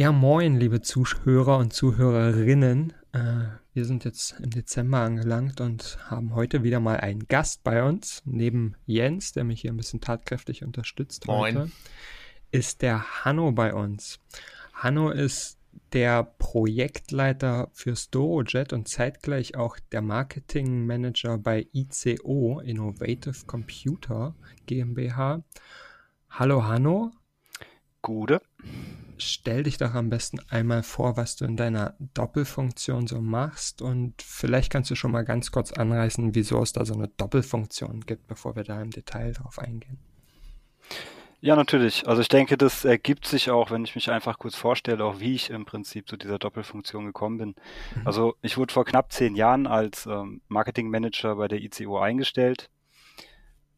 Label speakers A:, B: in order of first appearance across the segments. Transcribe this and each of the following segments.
A: Ja, moin, liebe Zuhörer und Zuhörerinnen. Äh, wir sind jetzt im Dezember angelangt und haben heute wieder mal einen Gast bei uns. Neben Jens, der mich hier ein bisschen tatkräftig unterstützt
B: Moin.
A: heute, ist der Hanno bei uns. Hanno ist der Projektleiter für Storojet und zeitgleich auch der Marketingmanager bei ICO, Innovative Computer GmbH. Hallo Hanno.
B: Gute.
A: Stell dich doch am besten einmal vor, was du in deiner Doppelfunktion so machst und vielleicht kannst du schon mal ganz kurz anreißen, wieso es da so eine Doppelfunktion gibt, bevor wir da im Detail drauf eingehen.
B: Ja, natürlich. Also ich denke, das ergibt sich auch, wenn ich mich einfach kurz vorstelle, auch wie ich im Prinzip zu dieser Doppelfunktion gekommen bin.
A: Mhm.
B: Also ich wurde vor knapp zehn Jahren als ähm, Marketingmanager bei der ICO eingestellt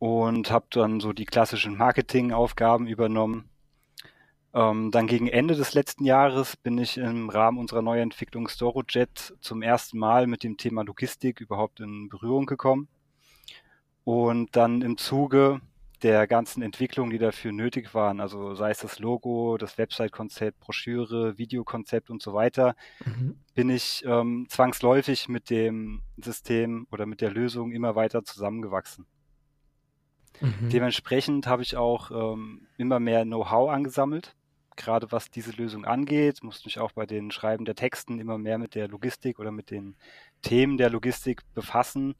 B: und habe dann so die klassischen Marketingaufgaben übernommen. Ähm, dann gegen Ende des letzten Jahres bin ich im Rahmen unserer Neuentwicklung Storojet zum ersten Mal mit dem Thema Logistik überhaupt in Berührung gekommen. Und dann im Zuge der ganzen Entwicklungen, die dafür nötig waren, also sei es das Logo, das Website-Konzept, Broschüre, Videokonzept und so weiter,
A: Mhm.
B: bin ich ähm, zwangsläufig mit dem System oder mit der Lösung immer weiter zusammengewachsen.
A: Mhm.
B: Dementsprechend habe ich auch ähm, immer mehr Know-how angesammelt, gerade was diese Lösung angeht, musste mich auch bei den Schreiben der Texten immer mehr mit der Logistik oder mit den Themen der Logistik befassen.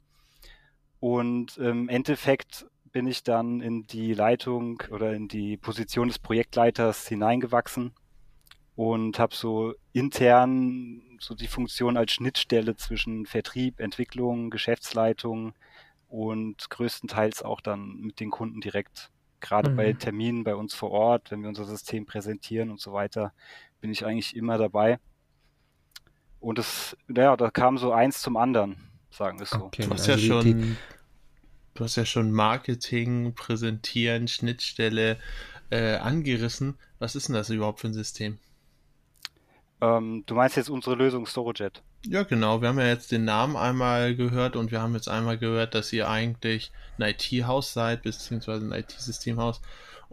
B: Und im Endeffekt bin ich dann in die Leitung oder in die Position des Projektleiters hineingewachsen und habe so intern so die Funktion als Schnittstelle zwischen Vertrieb, Entwicklung, Geschäftsleitung und größtenteils auch dann mit den Kunden direkt. Gerade
A: Mhm.
B: bei Terminen bei uns vor Ort, wenn wir unser System präsentieren und so weiter, bin ich eigentlich immer dabei. Und es, ja, da kam so eins zum anderen, sagen wir es so.
A: Okay,
C: Du hast
A: also
C: ja schon, du hast ja schon Marketing, Präsentieren, Schnittstelle äh, angerissen. Was ist denn das überhaupt für ein System?
B: Ähm, du meinst jetzt unsere Lösung Storojet?
C: Ja, genau. Wir haben ja jetzt den Namen einmal gehört und wir haben jetzt einmal gehört, dass ihr eigentlich ein IT-Haus seid, beziehungsweise ein IT-Systemhaus.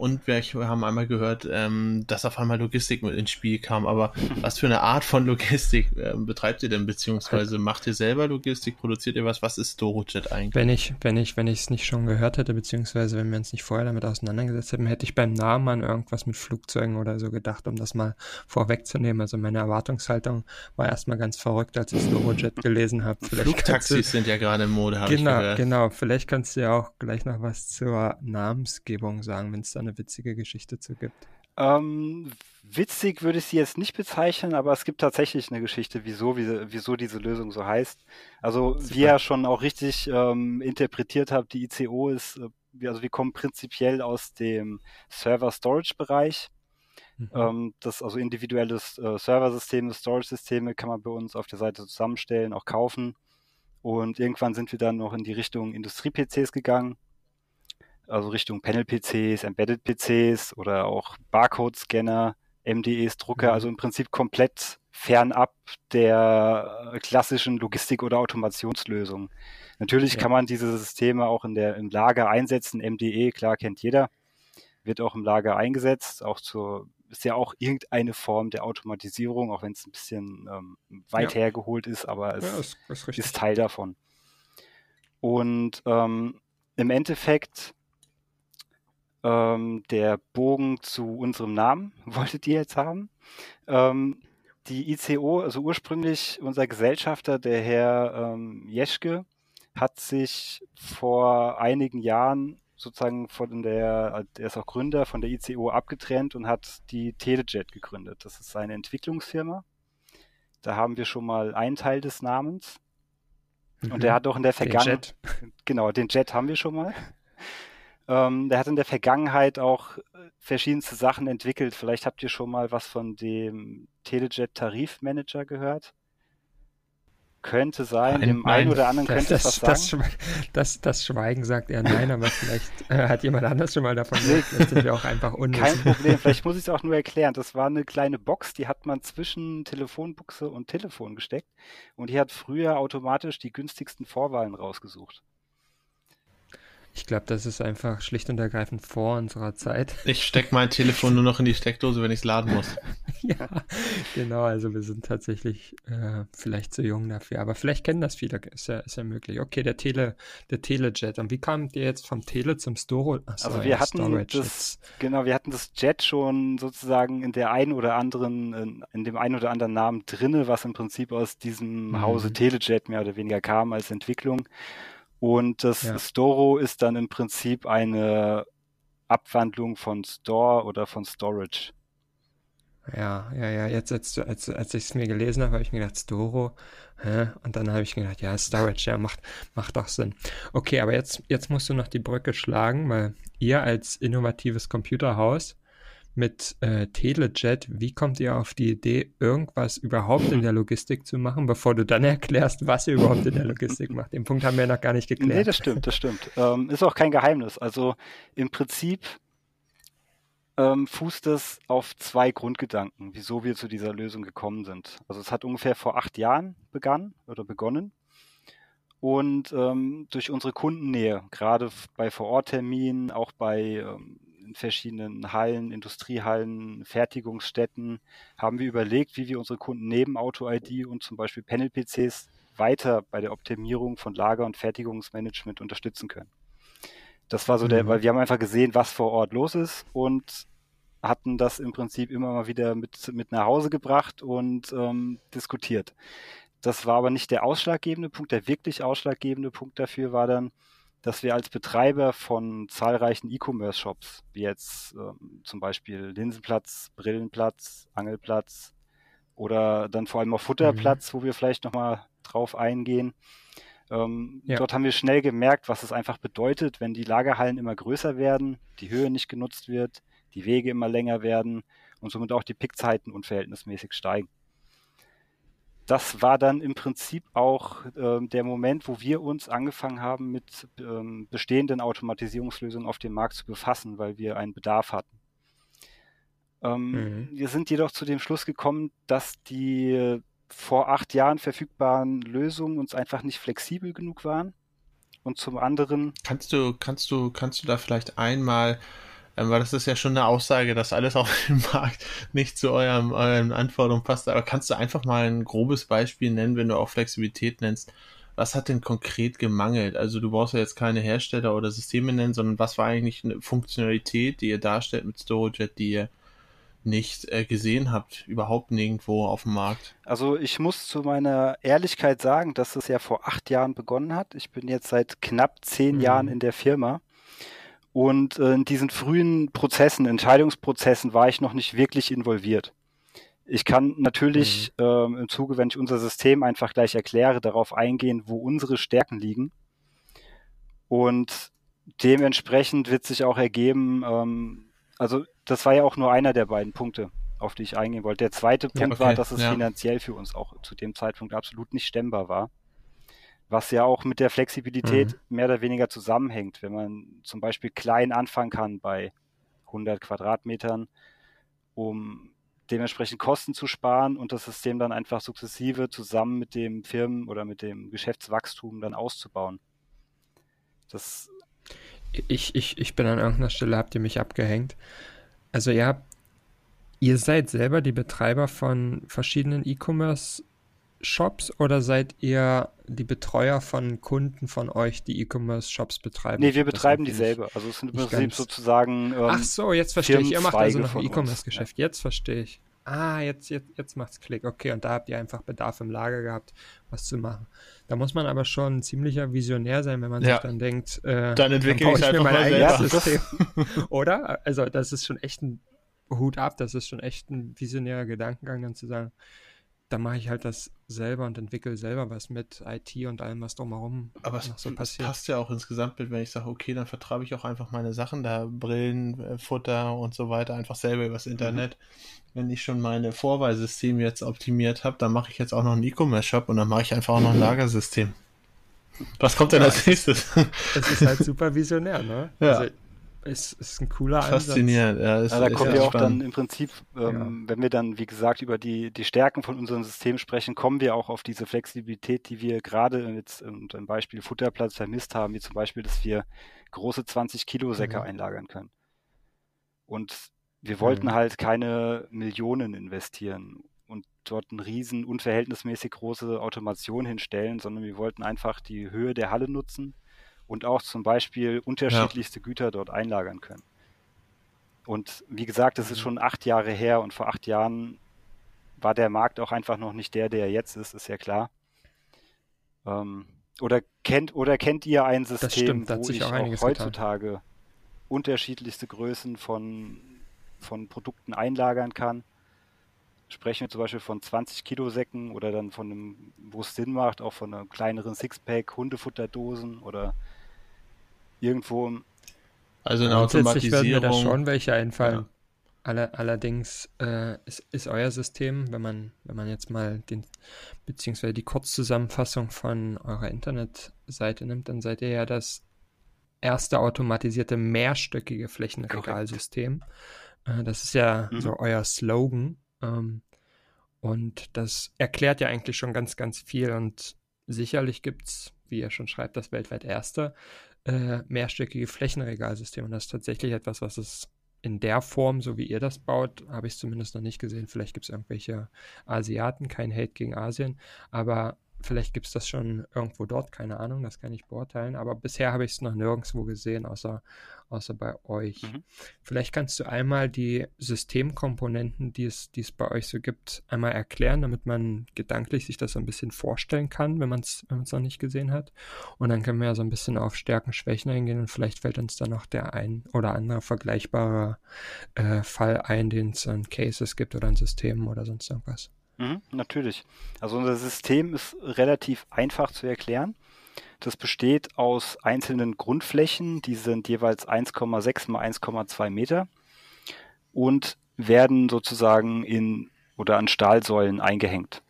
C: Und wir haben einmal gehört, ähm, dass auf einmal Logistik mit ins Spiel kam. Aber was für eine Art von Logistik ähm, betreibt ihr denn, beziehungsweise macht ihr selber Logistik, produziert ihr was? Was ist Storojet eigentlich?
A: Wenn ich, wenn ich, wenn ich es nicht schon gehört hätte, beziehungsweise wenn wir uns nicht vorher damit auseinandergesetzt hätten, hätte ich beim Namen an irgendwas mit Flugzeugen oder so gedacht, um das mal vorwegzunehmen. Also meine Erwartungshaltung war erstmal ganz verrückt, als ich Eurojet gelesen habe.
C: Flugtaxis sind ja gerade in Mode, habe ich
A: Genau,
C: gehört.
A: genau. Vielleicht kannst du ja auch gleich noch was zur Namensgebung sagen, wenn es da eine witzige Geschichte zu gibt.
B: Ähm, witzig würde ich sie jetzt nicht bezeichnen, aber es gibt tatsächlich eine Geschichte, wieso, wie, wieso diese Lösung so heißt. Also, wie ihr ja schon auch richtig ähm, interpretiert habt, die ICO ist, äh, also wir kommen prinzipiell aus dem Server-Storage-Bereich.
A: Mhm.
B: Ähm, das also individuelles äh, Serversysteme, Storage-Systeme kann man bei uns auf der Seite zusammenstellen, auch kaufen. Und irgendwann sind wir dann noch in die Richtung Industrie-PCs gegangen. Also Richtung Panel-PCs, Embedded-PCs oder auch Barcode-Scanner, MDEs, Drucker,
A: Mhm.
B: also im Prinzip komplett fernab der äh, klassischen Logistik- oder Automationslösung. Natürlich
A: Ja.
B: kann man diese Systeme auch in der, im Lager einsetzen. MDE, klar, kennt jeder. Wird auch im Lager eingesetzt, auch zur, ist ja auch irgendeine Form der Automatisierung, auch wenn es ein bisschen ähm, weit
A: Ja.
B: hergeholt ist, aber es
A: ja, ist, ist
B: ist Teil davon. Und ähm, im Endeffekt ähm, der Bogen zu unserem Namen wolltet ihr jetzt haben. Ähm, die ICO, also ursprünglich unser Gesellschafter, der Herr ähm, Jeschke, hat sich vor einigen Jahren sozusagen von der, der ist auch Gründer von der ICO abgetrennt und hat die Telejet gegründet. Das ist eine Entwicklungsfirma. Da haben wir schon mal einen Teil des Namens. Und der hat auch in der
A: Mhm.
B: Vergangenheit, genau, den Jet haben wir schon mal. Ähm, der hat in der Vergangenheit auch äh, verschiedenste Sachen entwickelt. Vielleicht habt ihr schon mal was von dem Telejet Tarifmanager gehört. Könnte sein,
C: Nein,
B: dem
C: nein.
B: einen oder anderen könnte es
A: das,
B: was
A: das,
B: sagen.
A: Das, das Schweigen sagt er nein, aber vielleicht äh, hat jemand anders schon mal davon gehört. Vielleicht sind wir auch einfach
B: Kein
A: unwissend.
B: Problem, vielleicht muss ich es auch nur erklären. Das war eine kleine Box, die hat man zwischen Telefonbuchse und Telefon gesteckt und die hat früher automatisch die günstigsten Vorwahlen rausgesucht.
A: Ich glaube, das ist einfach schlicht und ergreifend vor unserer Zeit.
C: Ich stecke mein Telefon nur noch in die Steckdose, wenn ich es laden muss.
A: ja, genau. Also wir sind tatsächlich äh, vielleicht zu jung dafür, aber vielleicht kennen das viele. Ist ja, ist ja möglich. Okay, der Tele, der Telejet. Und wie kamt ihr jetzt vom Tele zum Storo? Ach so,
B: Also
A: ja,
B: wir hatten
A: Storage.
B: das,
A: Jetzt-
B: genau, wir hatten das Jet schon sozusagen in der einen oder anderen, in, in dem einen oder anderen Namen drinne, was im Prinzip aus diesem
A: Mhm.
B: Hause Telejet mehr oder weniger kam als Entwicklung. Und das
A: Ja.
B: Storo ist dann im Prinzip eine Abwandlung von Store oder von Storage.
A: Ja, ja, ja. Jetzt, als, du- als, als ich es mir gelesen habe, habe ich mir gedacht, Storo. Hä? Und dann habe ich gedacht, ja, Storage, ja, macht, macht doch Sinn. Okay, aber jetzt, jetzt musst du noch die Brücke schlagen, weil ihr als innovatives Computerhaus mit äh, Telejet, wie kommt ihr auf die Idee, irgendwas überhaupt in der Logistik zu machen, bevor du dann erklärst, was ihr überhaupt in der Logistik macht? Den Punkt haben wir noch gar nicht
B: Nee,
A: geklärt.
B: das stimmt, das stimmt. Ähm, ist auch kein Geheimnis. Also im Prinzip ähm, fußt es auf zwei Grundgedanken, wieso wir zu dieser Lösung gekommen sind. Also es hat ungefähr vor acht Jahren begann oder begonnen. Und ähm, durch unsere Kundennähe, gerade bei Vorortterminen, auch bei ähm, in verschiedenen Hallen, Industriehallen, Fertigungsstätten, haben wir überlegt, wie wir unsere Kunden neben Auto-ID und zum Beispiel Panel-PCs weiter bei der Optimierung von Lager- und Fertigungsmanagement unterstützen können. Das war so der,
A: Mhm.
B: weil wir haben einfach gesehen, was vor Ort los ist und hatten das im Prinzip immer mal wieder mit, mit nach Hause gebracht und ähm, diskutiert. Das war aber nicht der ausschlaggebende Punkt. Der wirklich ausschlaggebende Punkt dafür war dann, dass wir als Betreiber von zahlreichen E-Commerce-Shops, wie jetzt ähm, zum Beispiel Linsenplatz, Brillenplatz, Angelplatz oder dann vor allem auch Futterplatz, wo wir vielleicht nochmal drauf eingehen, ähm,
A: Ja.
B: Dort haben wir schnell gemerkt, was es einfach bedeutet, wenn die Lagerhallen immer größer werden, die Höhe nicht genutzt wird, die Wege immer länger werden und somit auch die Pickzeiten unverhältnismäßig steigen. Das war dann im Prinzip auch ähm, der Moment, wo wir uns angefangen haben, mit ähm, bestehenden Automatisierungslösungen auf dem Markt zu befassen, weil wir einen Bedarf hatten. Ähm,
A: Mhm.
B: Wir sind jedoch zu dem Schluss gekommen, dass die äh, vor acht Jahren verfügbaren Lösungen uns einfach nicht flexibel genug waren. Und zum anderen,
C: Kannst du, kannst du, kannst du da vielleicht einmal, ähm, weil das ist ja schon eine Aussage, dass alles auf dem Markt nicht zu eurem, euren Anforderungen passt, aber kannst du einfach mal ein grobes Beispiel nennen, wenn du auch Flexibilität nennst? Was hat denn konkret gemangelt? Also du brauchst ja jetzt keine Hersteller oder Systeme nennen, sondern was war eigentlich eine Funktionalität, die ihr darstellt mit StorageJet, die ihr nicht äh, gesehen habt, überhaupt nirgendwo auf dem Markt?
B: also ich muss zu meiner Ehrlichkeit sagen, dass es ja vor acht Jahren begonnen hat. Ich bin jetzt seit knapp zehn
A: Mhm.
B: Jahren in der Firma. Und äh, in diesen frühen Prozessen, Entscheidungsprozessen war ich noch nicht wirklich involviert. Ich kann natürlich ähm, im Zuge, wenn ich unser System einfach gleich erkläre, darauf eingehen, wo unsere Stärken liegen. Und dementsprechend wird sich auch ergeben, ähm, also das war ja auch nur einer der beiden Punkte, auf die ich eingehen wollte. Der zweite
C: Ja,
B: Punkt war,
C: okay,
B: dass es
C: ja.
B: finanziell für uns auch zu dem Zeitpunkt absolut nicht stemmbar war. Was ja auch mit der Flexibilität mehr oder weniger zusammenhängt, wenn man zum Beispiel klein anfangen kann bei 100 Quadratmetern, um dementsprechend Kosten zu sparen und das System dann einfach sukzessive zusammen mit dem Firmen- oder mit dem Geschäftswachstum dann auszubauen. Das
A: Ich, ich, ich bin an irgendeiner Stelle, habt ihr mich abgehängt. Also ihr habt, ihr seid selber die Betreiber von verschiedenen E-Commerce-Shops oder seid ihr die Betreuer von Kunden von euch, die E-Commerce-Shops betreiben?
B: Nee, wir betreiben
A: ich
B: dieselbe. Also es sind im Prinzip sozusagen. Ähm,
A: Ach so, jetzt verstehe ich. Ihr macht also noch ein E-Commerce-Geschäft. Jetzt verstehe ich. Ah, jetzt, jetzt, jetzt macht's Klick. Okay, und da habt ihr einfach Bedarf im Lager gehabt, was zu machen. Da muss man aber schon ein ziemlicher Visionär sein, wenn man
C: Ja.
A: sich dann denkt, äh,
C: Dann entwickle ich's
A: ich mir
C: einfach
A: mein
C: mal
A: eigenes
B: selber.
A: System. Oder? Also, das ist schon echt ein Hut ab, das ist schon echt ein visionärer Gedankengang, dann zu sagen, da mache ich halt das selber und entwickle selber was mit IT und allem, was drumherum
C: Aber es
A: so passiert.
C: passt ja auch ins Gesamtbild, wenn ich sage, okay, dann vertreibe ich auch einfach meine Sachen, da Brillen, äh, Futter und so weiter, einfach selber übers Internet. Wenn ich schon meine Vorwahlsysteme jetzt optimiert habe, dann mache ich jetzt auch noch einen E-Commerce-Shop und dann mache ich einfach auch noch ein Lagersystem. Was kommt denn
A: Ja,
C: als nächstes?
A: Es ist halt super visionär, ne?
C: Ja.
A: Also, es ist ein cooler
C: Faszinierend. Ja, ist,
B: Ja, da
C: ist
B: kommen wir auch
C: spannend.
B: dann im Prinzip, ähm, wenn wir dann, wie gesagt, über die, die Stärken von unserem System sprechen, kommen wir auch auf diese Flexibilität, die wir gerade jetzt unter dem Beispiel Futterplatz vermisst haben, wie zum Beispiel, dass wir große 20 Kilo Säcke
A: Mhm.
B: einlagern können. Und wir wollten
A: Mhm.
B: halt keine Millionen investieren und dort eine riesen, unverhältnismäßig große Automation hinstellen, sondern wir wollten einfach die Höhe der Halle nutzen und auch zum Beispiel unterschiedlichste Güter dort einlagern können. Und wie gesagt, das ist
A: Mhm.
B: schon acht Jahre her und vor acht Jahren war der Markt auch einfach noch nicht der, der er jetzt ist, ist ja klar. Ähm, oder kennt oder kennt ihr ein System,
A: stimmt,
B: wo
A: sich
B: ich
A: auch
B: auch
A: einiges getan.
B: heutzutage unterschiedlichste Größen von, von Produkten einlagern kann? Sprechen wir zum Beispiel von 20 Kilo Säcken oder dann von einem, wo es Sinn macht, auch von einem kleineren Sixpack, Hundefutterdosen oder irgendwo
C: Also eine
A: Grundsätzlich werden mir da schon welche einfallen.
C: Ja.
A: Alle, allerdings äh, ist, ist euer System, wenn man, wenn man jetzt mal den, beziehungsweise die Kurzzusammenfassung von eurer Internetseite nimmt, dann seid ihr ja das erste automatisierte mehrstöckige Flächenregalsystem. Äh, das ist ja
B: Mhm.
A: so euer Slogan. Ähm, und das erklärt ja eigentlich schon ganz, ganz viel. Und sicherlich gibt's, wie ihr schon schreibt, das weltweit erste äh, mehrstöckige Flächenregalsystem. Und das ist tatsächlich etwas, was es in der Form, so wie ihr das baut, habe ich es zumindest noch nicht gesehen. Vielleicht gibt es irgendwelche Asiaten, kein Hate gegen Asien, aber vielleicht gibt es das schon irgendwo dort, keine Ahnung, das kann ich beurteilen. Aber bisher habe ich es noch nirgendwo gesehen, außer, außer bei euch.
B: Mhm.
A: Vielleicht kannst du einmal die Systemkomponenten, die es, die es bei euch so gibt, einmal erklären, damit man gedanklich sich das so ein bisschen vorstellen kann, wenn man es wenn man's noch nicht gesehen hat. Und dann können wir ja so ein bisschen auf Stärken, Schwächen eingehen und vielleicht fällt uns dann noch der ein oder andere vergleichbare äh, Fall ein, den es an Cases gibt oder an Systemen oder sonst irgendwas.
B: Mhm, natürlich. Also unser System ist relativ einfach zu erklären. Das besteht aus einzelnen Grundflächen, die sind jeweils 1,6 mal 1,2 Meter und werden sozusagen in oder an Stahlsäulen eingehängt.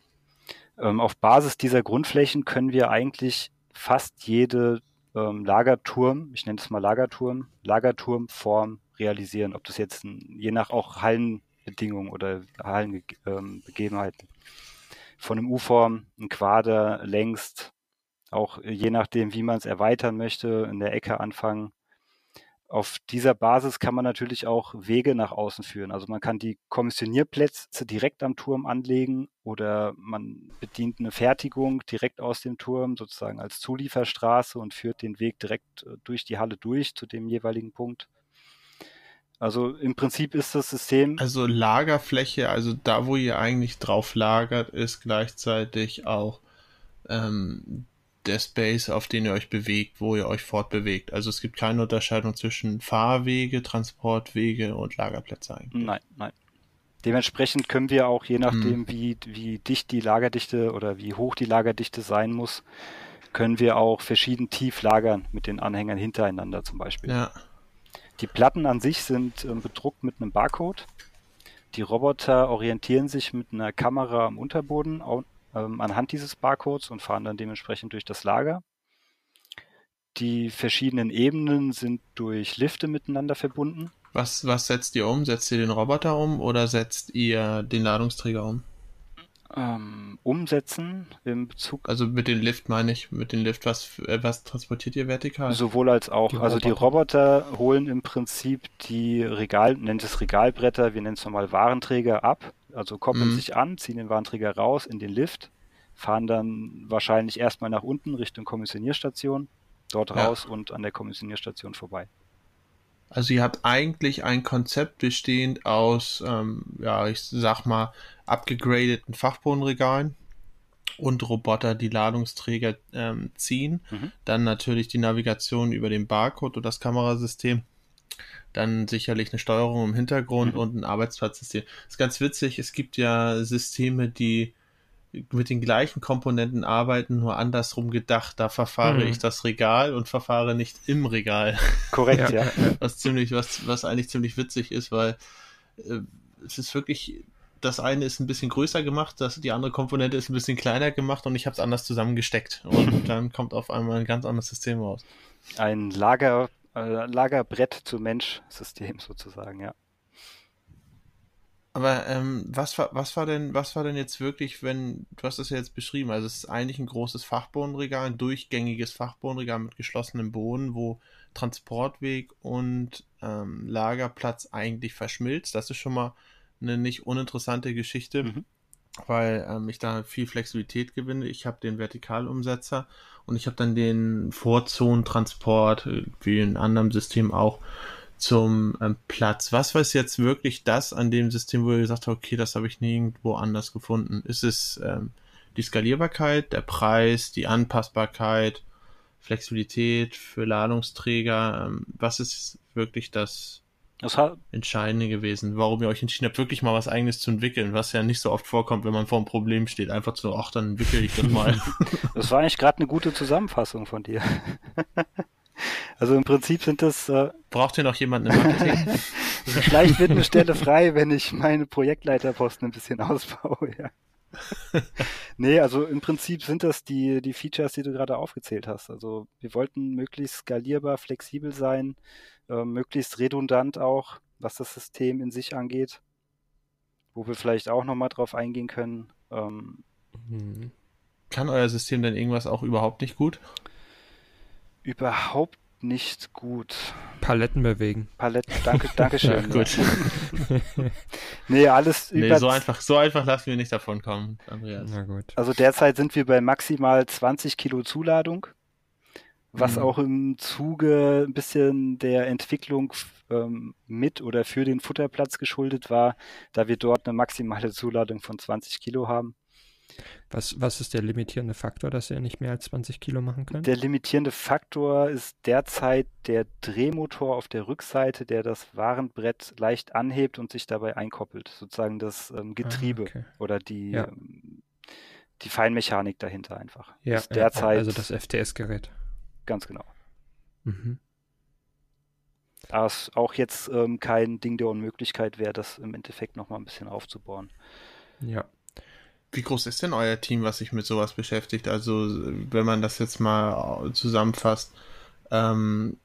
B: Ähm, auf Basis dieser Grundflächen können wir eigentlich fast jede ähm, Lagerturm, ich nenne es mal Lagerturm, Lagerturmform realisieren, ob das jetzt ein, je nach auch Hallenbedingungen oder Hallenbegebenheiten von einem U-Form, ein Quader längst, auch je nachdem, wie man es erweitern möchte, in der Ecke anfangen. Auf dieser Basis kann man natürlich auch Wege nach außen führen. Also man kann die Kommissionierplätze direkt am Turm anlegen oder man bedient eine Fertigung direkt aus dem Turm sozusagen als Zulieferstraße und führt den Weg direkt äh, durch die Halle durch zu dem jeweiligen Punkt. Also im Prinzip ist das System
C: Also Lagerfläche, also da, wo ihr eigentlich drauf lagert, ist gleichzeitig auch ähm, der Space, auf den ihr euch bewegt, wo ihr euch fortbewegt. Also es gibt keine Unterscheidung zwischen Fahrwege, Transportwege und Lagerplätze eigentlich.
B: Nein, nein. Dementsprechend können wir auch, je nachdem, wie, wie dicht die Lagerdichte oder wie hoch die Lagerdichte sein muss, können wir auch verschieden tief lagern mit den Anhängern hintereinander zum Beispiel.
C: Ja.
B: Die Platten an sich sind ähm, bedruckt mit einem Barcode. Die Roboter orientieren sich mit einer Kamera am Unterboden au, ähm, anhand dieses Barcodes und fahren dann dementsprechend durch das Lager. Die verschiedenen Ebenen sind durch Lifte miteinander verbunden.
C: Was, was setzt ihr um? Setzt ihr den Roboter um oder setzt ihr den Ladungsträger um?
B: Ähm, umsetzen im Bezug
C: Also mit dem Lift meine ich, mit dem Lift, was, äh, was transportiert ihr vertikal?
B: Sowohl als auch.
A: Die
B: also die Roboter holen im Prinzip die Regal, nennt es Regalbretter, wir nennen es normal Warenträger ab. Also koppeln
C: Mhm.
B: sich an, ziehen den Warenträger raus in den Lift, fahren dann wahrscheinlich erstmal nach unten Richtung Kommissionierstation, dort
C: Ja.
B: raus und an der Kommissionierstation vorbei.
C: Also ihr habt eigentlich ein Konzept bestehend aus, ähm, ja, ich sag mal, abgegradeten Fachbodenregalen und Roboter, die Ladungsträger ähm, ziehen.
B: Mhm.
C: Dann natürlich die Navigation über den Barcode und das Kamerasystem. Dann sicherlich eine Steuerung im Hintergrund
B: Mhm.
C: und ein Arbeitsplatzsystem. ist ganz witzig, es gibt ja Systeme, die mit den gleichen Komponenten arbeiten, nur andersrum gedacht. Da verfahre mhm. ich das Regal und verfahre nicht im Regal.
B: Korrekt, ja.
C: Was ziemlich, was, was eigentlich ziemlich witzig ist, weil äh, es ist wirklich, das eine ist ein bisschen größer gemacht, das, die andere Komponente ist ein bisschen kleiner gemacht und ich habe es anders zusammengesteckt. Und dann kommt auf einmal ein ganz anderes System raus.
B: Ein Lager, äh, Lagerbrett zu Mensch-System sozusagen, ja.
C: Aber ähm, was war, was war denn, was war denn jetzt wirklich, wenn, du hast das ja jetzt beschrieben, also es ist eigentlich ein großes Fachbodenregal, ein durchgängiges Fachbodenregal mit geschlossenem Boden, wo Transportweg und ähm, Lagerplatz eigentlich verschmilzt. Das ist schon mal eine nicht uninteressante Geschichte, mhm. weil ähm, ich da viel Flexibilität gewinne. Ich habe den Vertikalumsetzer und ich habe dann den Vorzonentransport, äh, wie in anderem System auch, zum ähm, Platz. Was war jetzt wirklich das an dem System, wo ihr gesagt habt, okay, das habe ich nirgendwo anders gefunden? Ist es ähm, die Skalierbarkeit, der Preis, die Anpassbarkeit, Flexibilität für Ladungsträger? Ähm, was ist wirklich das, das Entscheidende gewesen, warum ihr euch entschieden habt, wirklich mal was eigenes zu entwickeln, was ja nicht so oft vorkommt, wenn man vor einem Problem steht, einfach so, ach, dann entwickle ich das mal.
B: Das war eigentlich gerade eine gute Zusammenfassung von dir. Also im Prinzip sind das. Äh,
C: Braucht ihr noch jemanden im Marketing?
B: Vielleicht wird eine Stelle frei, wenn ich meine Projektleiterposten ein bisschen ausbaue, ja. nee, also im Prinzip sind das die, die Features, die du gerade aufgezählt hast. Also wir wollten möglichst skalierbar, flexibel sein, äh, möglichst redundant auch, was das System in sich angeht, wo wir vielleicht auch nochmal drauf eingehen können. Ähm,
C: mhm. Kann euer System denn irgendwas auch überhaupt nicht gut?
B: Überhaupt nicht gut.
A: Paletten bewegen.
B: Paletten, danke, danke schön.
C: ja, gut.
B: nee, alles
C: nee, über. So einfach, so einfach lassen wir nicht davon kommen, Andreas.
A: Na gut.
B: Also derzeit sind wir bei maximal 20 Kilo Zuladung, was mhm. auch im Zuge ein bisschen der Entwicklung ähm, mit oder für den Futterplatz geschuldet war, da wir dort eine maximale Zuladung von 20 Kilo haben.
A: Was, was ist der limitierende Faktor, dass ihr nicht mehr als 20 Kilo machen könnt?
B: Der limitierende Faktor ist derzeit der Drehmotor auf der Rückseite, der das Warenbrett leicht anhebt und sich dabei einkoppelt. Sozusagen das ähm, Getriebe ah, okay. oder die, ja. ähm, die Feinmechanik dahinter einfach.
A: Ja, ist derzeit, also das FTS-Gerät.
B: Ganz genau. Mhm. Da es auch jetzt ähm, kein Ding der Unmöglichkeit wäre, das im Endeffekt nochmal ein bisschen aufzubauen.
A: Ja.
C: Wie groß ist denn euer Team, was sich mit sowas beschäftigt? Also, wenn man das jetzt mal zusammenfasst, ähm,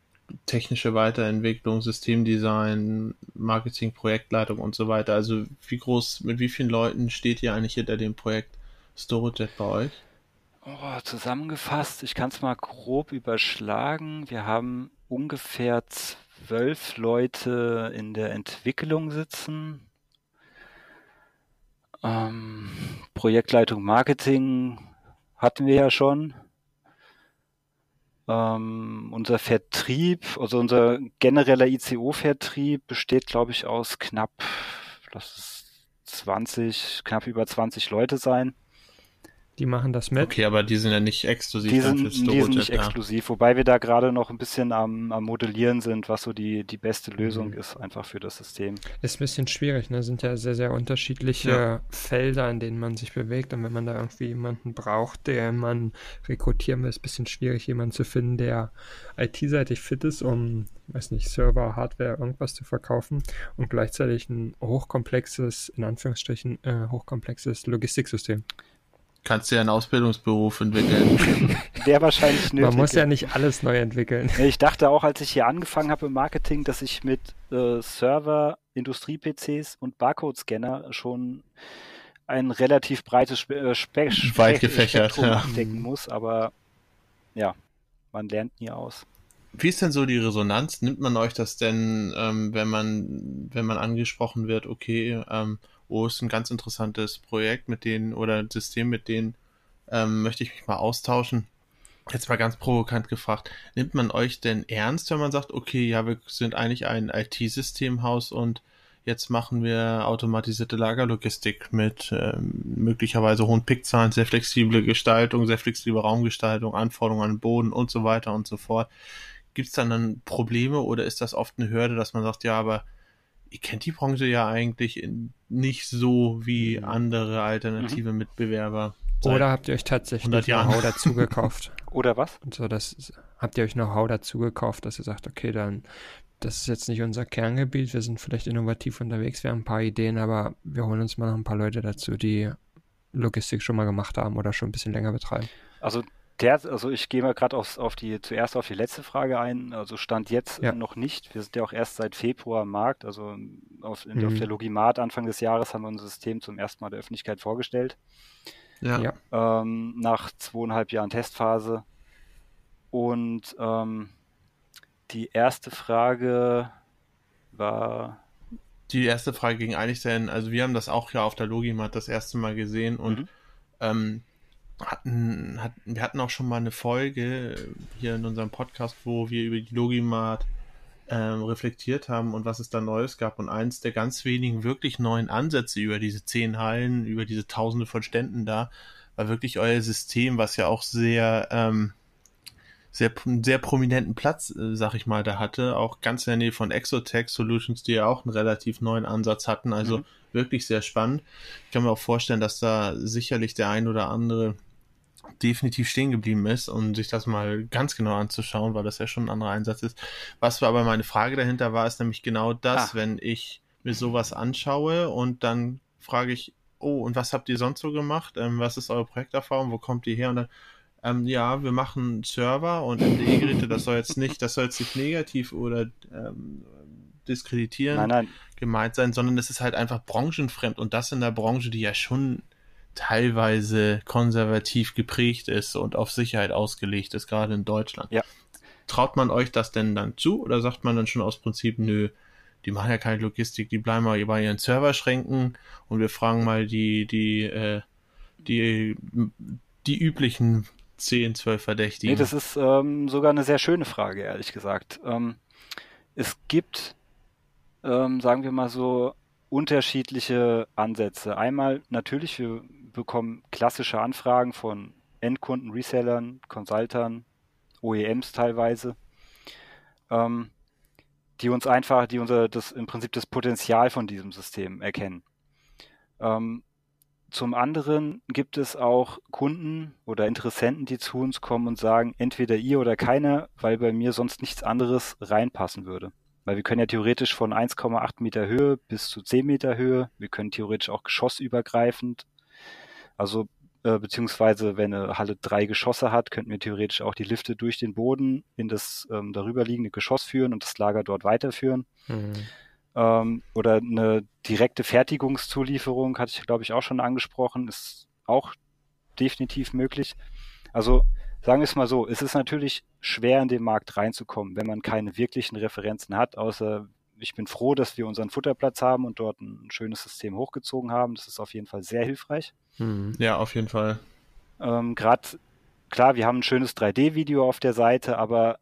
C: technische Weiterentwicklung, Systemdesign, Marketing, Projektleitung und so weiter. Also, wie groß, mit wie vielen Leuten steht ihr eigentlich hinter dem Projekt StorageJet bei euch?
B: Oh, zusammengefasst, ich kann es mal grob überschlagen. Wir haben ungefähr zwölf Leute in der Entwicklung sitzen, ähm, Projektleitung Marketing hatten wir ja schon. Ähm, unser Vertrieb, also unser genereller ICO-Vertrieb besteht, glaube ich, aus knapp, lass es 20, knapp über 20 Leute sein.
A: Die machen das mit.
C: Okay, aber die sind ja nicht exklusiv.
B: Die sind, die sind nicht ja. exklusiv, wobei wir da gerade noch ein bisschen am, am Modellieren sind, was so die, die beste Lösung mhm. ist, einfach für das System.
A: Ist ein bisschen schwierig, ne? Sind ja sehr, sehr unterschiedliche ja. Felder, in denen man sich bewegt. Und wenn man da irgendwie jemanden braucht, der man rekrutieren will, ist ein bisschen schwierig, jemanden zu finden, der IT-seitig fit ist, um, weiß nicht, Server, Hardware, irgendwas zu verkaufen und gleichzeitig ein hochkomplexes, in Anführungsstrichen, äh, hochkomplexes Logistiksystem
C: kannst du ja einen Ausbildungsberuf entwickeln.
B: Der wahrscheinlich
A: nötig. Man muss ja nicht alles neu entwickeln.
B: Ich dachte auch, als ich hier angefangen habe im Marketing, dass ich mit äh, Server, Industrie-PCs und Barcode-Scanner schon ein relativ breites Spe äh, Spe
C: Weit gefächert, Spektrum
B: ja. abdecken muss, aber ja, man lernt nie aus.
C: Wie ist denn so die Resonanz? Nimmt man euch das denn, ähm, wenn man, wenn man angesprochen wird, okay, ähm, oh, ist ein ganz interessantes Projekt mit denen oder ein System mit denen, ähm, möchte ich mich mal austauschen. Jetzt mal ganz provokant gefragt, nimmt man euch denn ernst, wenn man sagt, okay, ja, wir sind eigentlich ein IT-Systemhaus und jetzt machen wir automatisierte Lagerlogistik mit ähm, möglicherweise hohen Pickzahlen, sehr flexible Gestaltung, sehr flexible Raumgestaltung, Anforderungen an den Boden und so weiter und so fort. Gibt es dann, dann Probleme oder ist das oft eine Hürde, dass man sagt, ja, aber ihr kennt die Branche ja eigentlich nicht so wie mhm. andere alternative mhm. Mitbewerber.
A: Oder habt ihr euch tatsächlich Know-how dazu gekauft?
B: Oder was?
A: Und so, das, habt ihr euch Know-how dazu gekauft, dass ihr sagt, okay, dann, das ist jetzt nicht unser Kerngebiet, wir sind vielleicht innovativ unterwegs, wir haben ein paar Ideen, aber wir holen uns mal noch ein paar Leute dazu, die Logistik schon mal gemacht haben oder schon ein bisschen länger betreiben.
B: Also der, also ich gehe mal gerade auf die zuerst auf die letzte Frage ein. Also stand jetzt ja. noch nicht. Wir sind ja auch erst seit Februar am Markt. Also auf, mhm. auf der Logimat Anfang des Jahres haben wir unser System zum ersten Mal der Öffentlichkeit vorgestellt. Ja. ja. Ähm, nach zweieinhalb Jahren Testphase. Und ähm, die erste Frage war.
C: Die erste Frage ging eigentlich sein, also wir haben das auch ja auf der Logimat das erste Mal gesehen und mhm. ähm, hatten, hatten, wir hatten auch schon mal eine Folge hier in unserem Podcast, wo wir über die Logimat ähm, reflektiert haben und was es da Neues gab. Und eins der ganz wenigen wirklich neuen Ansätze über diese zehn Hallen, über diese Tausende von Ständen da, war wirklich euer System, was ja auch sehr, ähm, sehr, sehr prominenten Platz, äh, sag ich mal, da hatte. Auch ganz in der Nähe von Exotech Solutions, die ja auch einen relativ neuen Ansatz hatten. Also mhm. wirklich sehr spannend. Ich kann mir auch vorstellen, dass da sicherlich der ein oder andere definitiv stehen geblieben ist und sich das mal ganz genau anzuschauen, weil das ja schon ein anderer Einsatz ist. Was aber meine Frage dahinter war, ist nämlich genau das, Ach. wenn ich mir sowas anschaue und dann frage ich, oh, und was habt ihr sonst so gemacht? Ähm, was ist eure Projekterfahrung? Wo kommt ihr her? Und dann, ähm, ja, wir machen Server und MDE-Geräte, das soll jetzt nicht, das soll jetzt nicht negativ oder ähm, diskreditieren
B: nein, nein.
C: gemeint sein, sondern es ist halt einfach branchenfremd und das in der Branche, die ja schon teilweise konservativ geprägt ist und auf Sicherheit ausgelegt ist, gerade in Deutschland.
B: Ja.
C: Traut man euch das denn dann zu oder sagt man dann schon aus Prinzip, nö, die machen ja keine Logistik, die bleiben mal bei ihren Serverschränken und wir fragen mal die, die, äh, die, die üblichen 10, 12 Verdächtigen?
B: Nee, das ist ähm, sogar eine sehr schöne Frage, ehrlich gesagt. Ähm, es gibt, ähm, sagen wir mal so, unterschiedliche Ansätze. Einmal natürlich, wir bekommen klassische Anfragen von Endkunden, Resellern, Consultern, OEMs teilweise, ähm, die uns einfach, die unser, das im Prinzip das Potenzial von diesem System erkennen. Ähm, zum anderen gibt es auch Kunden oder Interessenten, die zu uns kommen und sagen, entweder ihr oder keiner, weil bei mir sonst nichts anderes reinpassen würde. Weil wir können ja theoretisch von 1,8 Meter Höhe bis zu 10 Meter Höhe, wir können theoretisch auch geschossübergreifend also äh, beziehungsweise wenn eine Halle drei Geschosse hat, könnten wir theoretisch auch die Lifte durch den Boden in das ähm, darüberliegende Geschoss führen und das Lager dort weiterführen. Mhm. Ähm, oder eine direkte Fertigungszulieferung, hatte ich glaube ich auch schon angesprochen, ist auch definitiv möglich. Also sagen wir es mal so, es ist natürlich schwer in den Markt reinzukommen, wenn man keine wirklichen Referenzen hat, außer ich bin froh, dass wir unseren Futterplatz haben und dort ein schönes System hochgezogen haben. Das ist auf jeden Fall sehr hilfreich.
C: Mhm. Ja, auf jeden Fall.
B: Ähm, Gerade, klar, wir haben ein schönes 3D-Video auf der Seite, aber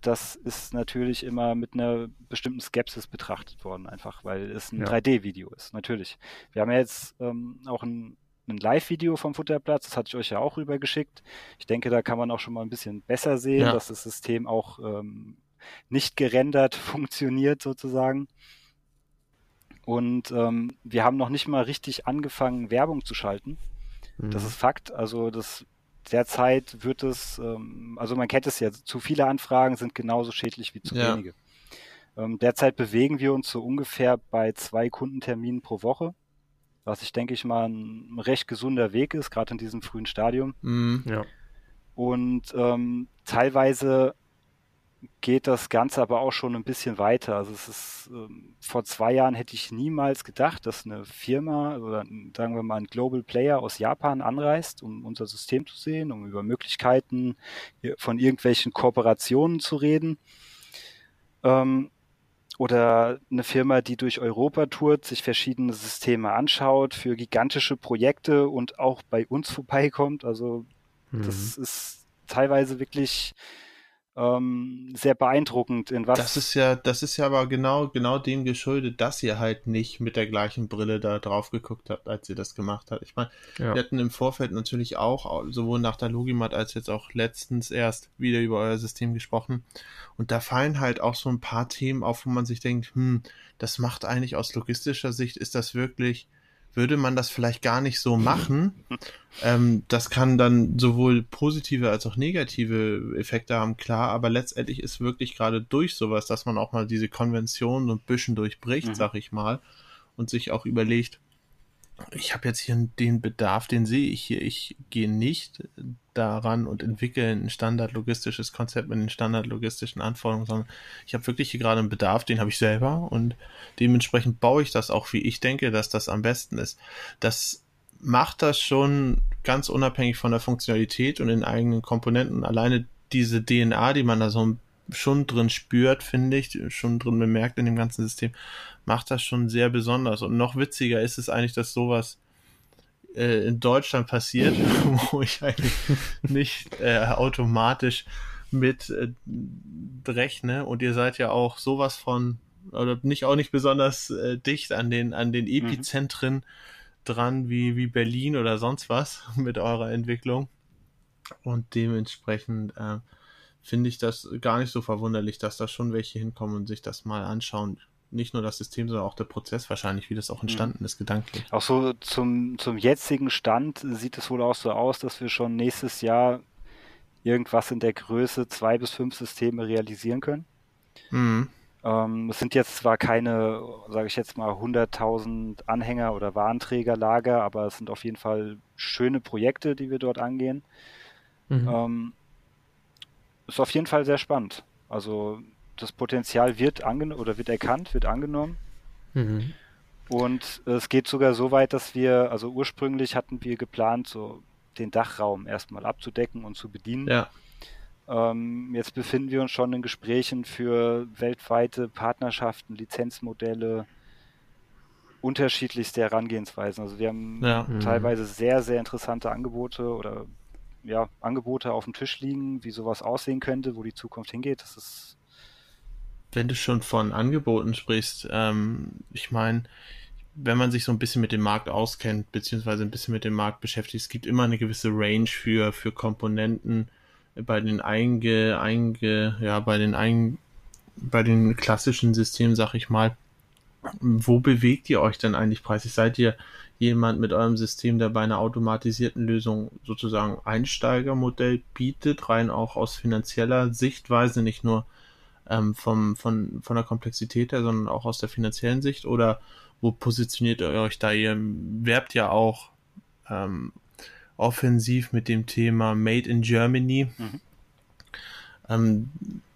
B: das ist natürlich immer mit einer bestimmten Skepsis betrachtet worden, einfach, weil es ein ja. 3D-Video ist, natürlich. Wir haben ja jetzt ähm, auch ein, ein Live-Video vom Futterplatz, das hatte ich euch ja auch rübergeschickt. Ich denke, da kann man auch schon mal ein bisschen besser sehen, ja. dass das System auch ähm, nicht gerendert funktioniert sozusagen. Und ähm, wir haben noch nicht mal richtig angefangen, Werbung zu schalten. Mhm. Das ist Fakt. Also das derzeit wird es, ähm, also man kennt es ja, zu viele Anfragen sind genauso schädlich wie zu ja. wenige. Ähm, derzeit bewegen wir uns so ungefähr bei zwei Kundenterminen pro Woche, was ich denke ich mal ein recht gesunder Weg ist, gerade in diesem frühen Stadium.
C: Mhm. Ja.
B: Und ähm, teilweise geht das Ganze aber auch schon ein bisschen weiter. Also es ist, ähm, vor zwei Jahren hätte ich niemals gedacht, dass eine Firma oder sagen wir mal ein Global Player aus Japan anreist, um unser System zu sehen, um über Möglichkeiten von irgendwelchen Kooperationen zu reden. Ähm, oder eine Firma, die durch Europa tourt, sich verschiedene Systeme anschaut, für gigantische Projekte und auch bei uns vorbeikommt. Also mhm. das ist teilweise wirklich ähm, sehr beeindruckend, in was.
C: Das ist ja, das ist ja aber genau, genau dem geschuldet, dass ihr halt nicht mit der gleichen Brille da drauf geguckt habt, als ihr das gemacht habt. Ich meine, ja. wir hatten im Vorfeld natürlich auch, sowohl nach der Logimat als jetzt auch letztens erst wieder über euer System gesprochen. Und da fallen halt auch so ein paar Themen auf, wo man sich denkt, hm, das macht eigentlich aus logistischer Sicht, ist das wirklich würde man das vielleicht gar nicht so machen. ähm, das kann dann sowohl positive als auch negative Effekte haben, klar, aber letztendlich ist wirklich gerade durch sowas, dass man auch mal diese Konventionen ein bisschen durchbricht, mhm. sag ich mal, und sich auch überlegt, ich habe jetzt hier den Bedarf, den sehe ich hier. Ich gehe nicht daran und entwickle ein standardlogistisches Konzept mit den standardlogistischen Anforderungen, sondern ich habe wirklich hier gerade einen Bedarf, den habe ich selber und dementsprechend baue ich das auch, wie ich denke, dass das am besten ist. Das macht das schon ganz unabhängig von der Funktionalität und den eigenen Komponenten. Alleine diese DNA, die man da so schon drin spürt, finde ich, schon drin bemerkt in dem ganzen System, macht das schon sehr besonders. Und noch witziger ist es eigentlich, dass sowas äh, in Deutschland passiert, wo ich eigentlich nicht äh, automatisch mit äh, rechne. Und ihr seid ja auch sowas von, oder nicht auch nicht besonders äh, dicht an den, an den mhm. Epizentren mhm. dran wie, wie Berlin oder sonst was mit eurer Entwicklung. Und dementsprechend äh, finde ich das gar nicht so verwunderlich, dass da schon welche hinkommen und sich das mal anschauen. Nicht nur das System, sondern auch der Prozess wahrscheinlich, wie das auch mhm. entstanden ist, gedanklich.
B: Auch so zum, zum jetzigen Stand sieht es wohl auch so aus, dass wir schon nächstes Jahr irgendwas in der Größe zwei bis fünf Systeme realisieren können. Mhm. Ähm, es sind jetzt zwar keine, sage ich jetzt mal, 100.000 Anhänger oder Warenträgerlager, aber es sind auf jeden Fall schöne Projekte, die wir dort angehen. Mhm. Ähm, ist auf jeden Fall sehr spannend. Also das Potenzial wird angenommen oder wird erkannt, wird angenommen. Mhm. Und es geht sogar so weit, dass wir, also ursprünglich hatten wir geplant, so den Dachraum erstmal abzudecken und zu bedienen. Ja. Ähm, jetzt befinden wir uns schon in Gesprächen für weltweite Partnerschaften, Lizenzmodelle, unterschiedlichste Herangehensweisen. Also wir haben ja. Mhm. teilweise sehr, sehr interessante Angebote oder ja, Angebote auf dem Tisch liegen, wie sowas aussehen könnte, wo die Zukunft hingeht. Das ist.
C: Wenn du schon von Angeboten sprichst, ähm, ich meine, wenn man sich so ein bisschen mit dem Markt auskennt, beziehungsweise ein bisschen mit dem Markt beschäftigt, es gibt immer eine gewisse Range für, für Komponenten bei den einge, einge, ja, bei den ein, bei den klassischen Systemen, sag ich mal. Wo bewegt ihr euch denn eigentlich preislich? Seid ihr jemand mit eurem System, der bei einer automatisierten Lösung sozusagen Einsteigermodell bietet, rein auch aus finanzieller Sichtweise, nicht nur ähm, vom, von, von der Komplexität her, sondern auch aus der finanziellen Sicht? Oder wo positioniert ihr euch da? Ihr werbt ja auch ähm, offensiv mit dem Thema Made in Germany. Mhm. Ähm,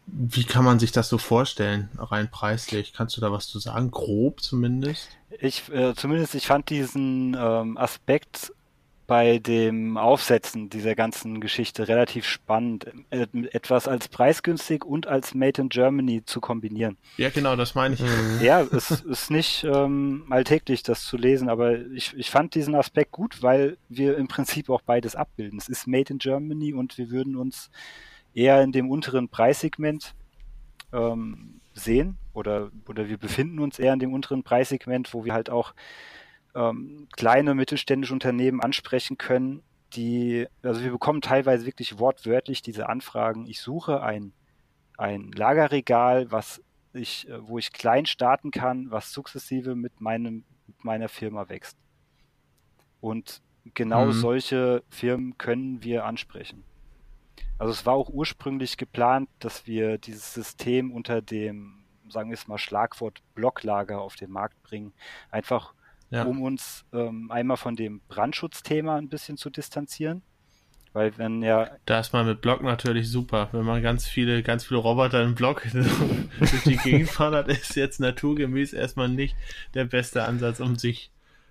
C: wie kann man sich das so vorstellen, rein preislich? Kannst du da was zu sagen? Grob zumindest?
B: Ich, äh, zumindest, ich fand diesen ähm, Aspekt bei dem Aufsetzen dieser ganzen Geschichte relativ spannend, äh, etwas als preisgünstig und als Made in Germany zu kombinieren.
C: Ja, genau, das meine ich.
B: Mhm. Ja, es ist nicht ähm, alltäglich, das zu lesen, aber ich, ich fand diesen Aspekt gut, weil wir im Prinzip auch beides abbilden. Es ist Made in Germany und wir würden uns eher in dem unteren Preissegment ähm, sehen oder, oder wir befinden uns eher in dem unteren Preissegment, wo wir halt auch ähm, kleine mittelständische Unternehmen ansprechen können, die, also wir bekommen teilweise wirklich wortwörtlich diese Anfragen, ich suche ein, ein Lagerregal, was ich, äh, wo ich klein starten kann, was sukzessive mit meinem, mit meiner Firma wächst. Und genau mhm. solche Firmen können wir ansprechen. Also es war auch ursprünglich geplant, dass wir dieses System unter dem, sagen wir es mal, Schlagwort Blocklager auf den Markt bringen. Einfach ja. um uns ähm, einmal von dem Brandschutzthema ein bisschen zu distanzieren. Weil wenn ja.
C: Da ist man mit Block natürlich super. Wenn man ganz viele, ganz viele Roboter im Block durch die Gegend fahren ist jetzt naturgemäß erstmal nicht der beste Ansatz, um sich,